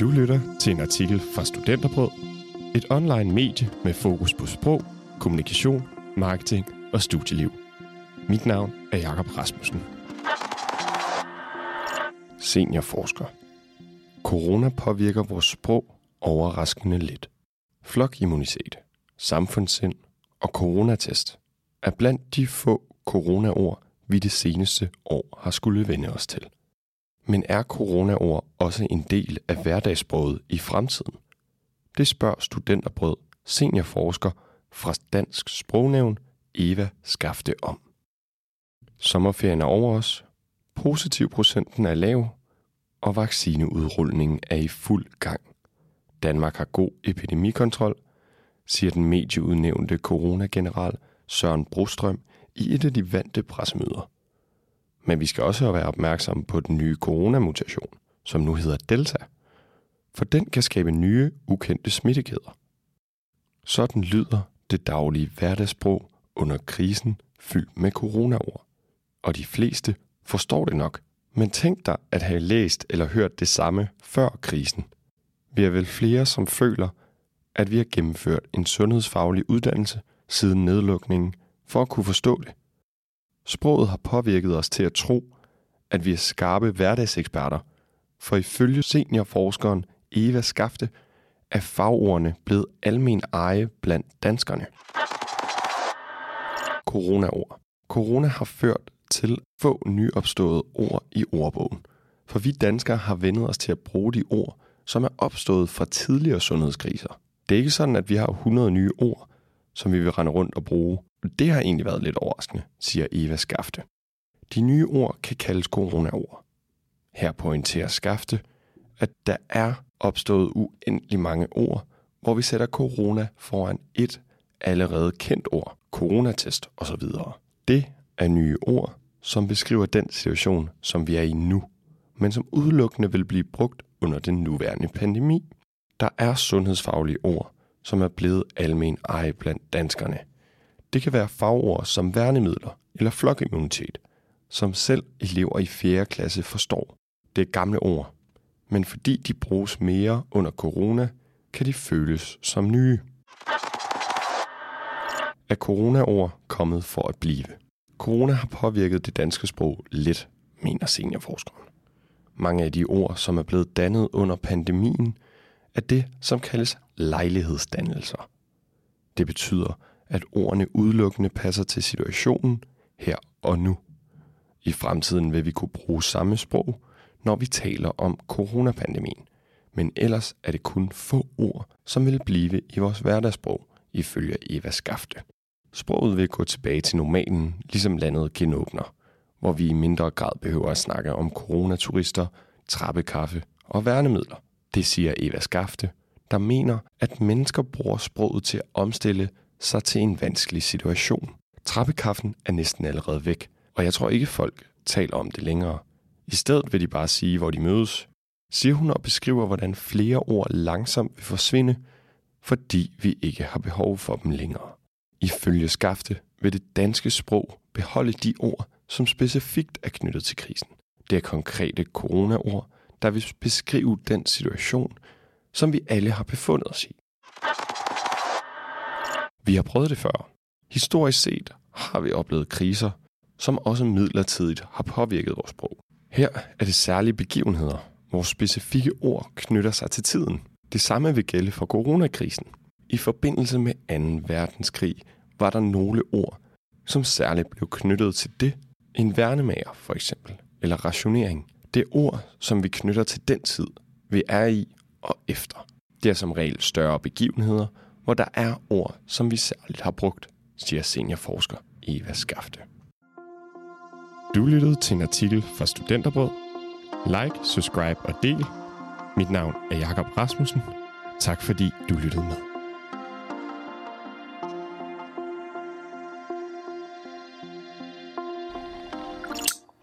Du lytter til en artikel fra Studenterbrød, et online medie med fokus på sprog, kommunikation, marketing og studieliv. Mit navn er Jakob Rasmussen. Seniorforsker. Corona påvirker vores sprog overraskende lidt. Flokimmunitet, samfundssind og coronatest er blandt de få coronaord, vi det seneste år har skulle vende os til. Men er coronaord også en del af hverdagssproget i fremtiden? Det spørger studenterbrød seniorforsker fra Dansk Sprognævn Eva Skafte om. Sommerferien er over os, positivprocenten er lav, og vaccineudrulningen er i fuld gang. Danmark har god epidemikontrol, siger den medieudnævnte coronageneral Søren Brostrøm i et af de vante pressemøder. Men vi skal også være opmærksomme på den nye coronamutation, som nu hedder Delta. For den kan skabe nye, ukendte smittekæder. Sådan lyder det daglige hverdagssprog under krisen fyldt med coronaord. Og de fleste forstår det nok. Men tænk dig at have læst eller hørt det samme før krisen. Vi er vel flere, som føler, at vi har gennemført en sundhedsfaglig uddannelse siden nedlukningen for at kunne forstå det. Sproget har påvirket os til at tro, at vi er skarpe hverdagseksperter, for ifølge seniorforskeren Eva Skafte er fagordene blevet almen eje blandt danskerne. Coronaord. Corona har ført til få nyopståede ord i ordbogen, for vi danskere har vendet os til at bruge de ord, som er opstået fra tidligere sundhedskriser. Det er ikke sådan, at vi har 100 nye ord, som vi vil rende rundt og bruge. Det har egentlig været lidt overraskende, siger Eva Skafte. De nye ord kan kaldes coronaord. Her pointerer Skafte, at der er opstået uendelig mange ord, hvor vi sætter corona foran et allerede kendt ord, coronatest osv. Det er nye ord, som beskriver den situation, som vi er i nu, men som udelukkende vil blive brugt under den nuværende pandemi. Der er sundhedsfaglige ord, som er blevet almen eje blandt danskerne. Det kan være fagord som værnemidler eller flokimmunitet, som selv elever i 4. klasse forstår. Det er gamle ord, men fordi de bruges mere under corona, kan de føles som nye. Er coronaord kommet for at blive? Corona har påvirket det danske sprog lidt, mener seniorforskeren. Mange af de ord, som er blevet dannet under pandemien, af det, som kaldes lejlighedsdannelser. Det betyder, at ordene udelukkende passer til situationen her og nu. I fremtiden vil vi kunne bruge samme sprog, når vi taler om coronapandemien, men ellers er det kun få ord, som vil blive i vores hverdagssprog, ifølge Eva Skafte. Sproget vil gå tilbage til normalen, ligesom landet genåbner, hvor vi i mindre grad behøver at snakke om coronaturister, trappekaffe og værnemidler. Det siger Eva Skafte, der mener, at mennesker bruger sproget til at omstille sig til en vanskelig situation. Trappekaffen er næsten allerede væk, og jeg tror ikke folk taler om det længere. I stedet vil de bare sige, hvor de mødes, siger hun og beskriver, hvordan flere ord langsomt vil forsvinde, fordi vi ikke har behov for dem længere. Ifølge Skafte vil det danske sprog beholde de ord, som specifikt er knyttet til krisen. Det er konkrete coronaord, der vil beskrive den situation, som vi alle har befundet os i. Vi har prøvet det før. Historisk set har vi oplevet kriser, som også midlertidigt har påvirket vores sprog. Her er det særlige begivenheder, hvor specifikke ord knytter sig til tiden. Det samme vil gælde for coronakrisen. I forbindelse med 2. verdenskrig var der nogle ord, som særligt blev knyttet til det. En værnemager for eksempel, eller rationering. Det er ord, som vi knytter til den tid, vi er i og efter. Det er som regel større begivenheder, hvor der er ord, som vi særligt har brugt, siger seniorforsker Eva Skafte. Du lyttede til en artikel fra Studenterbrød. Like, subscribe og del. Mit navn er Jakob Rasmussen. Tak fordi du lyttede med.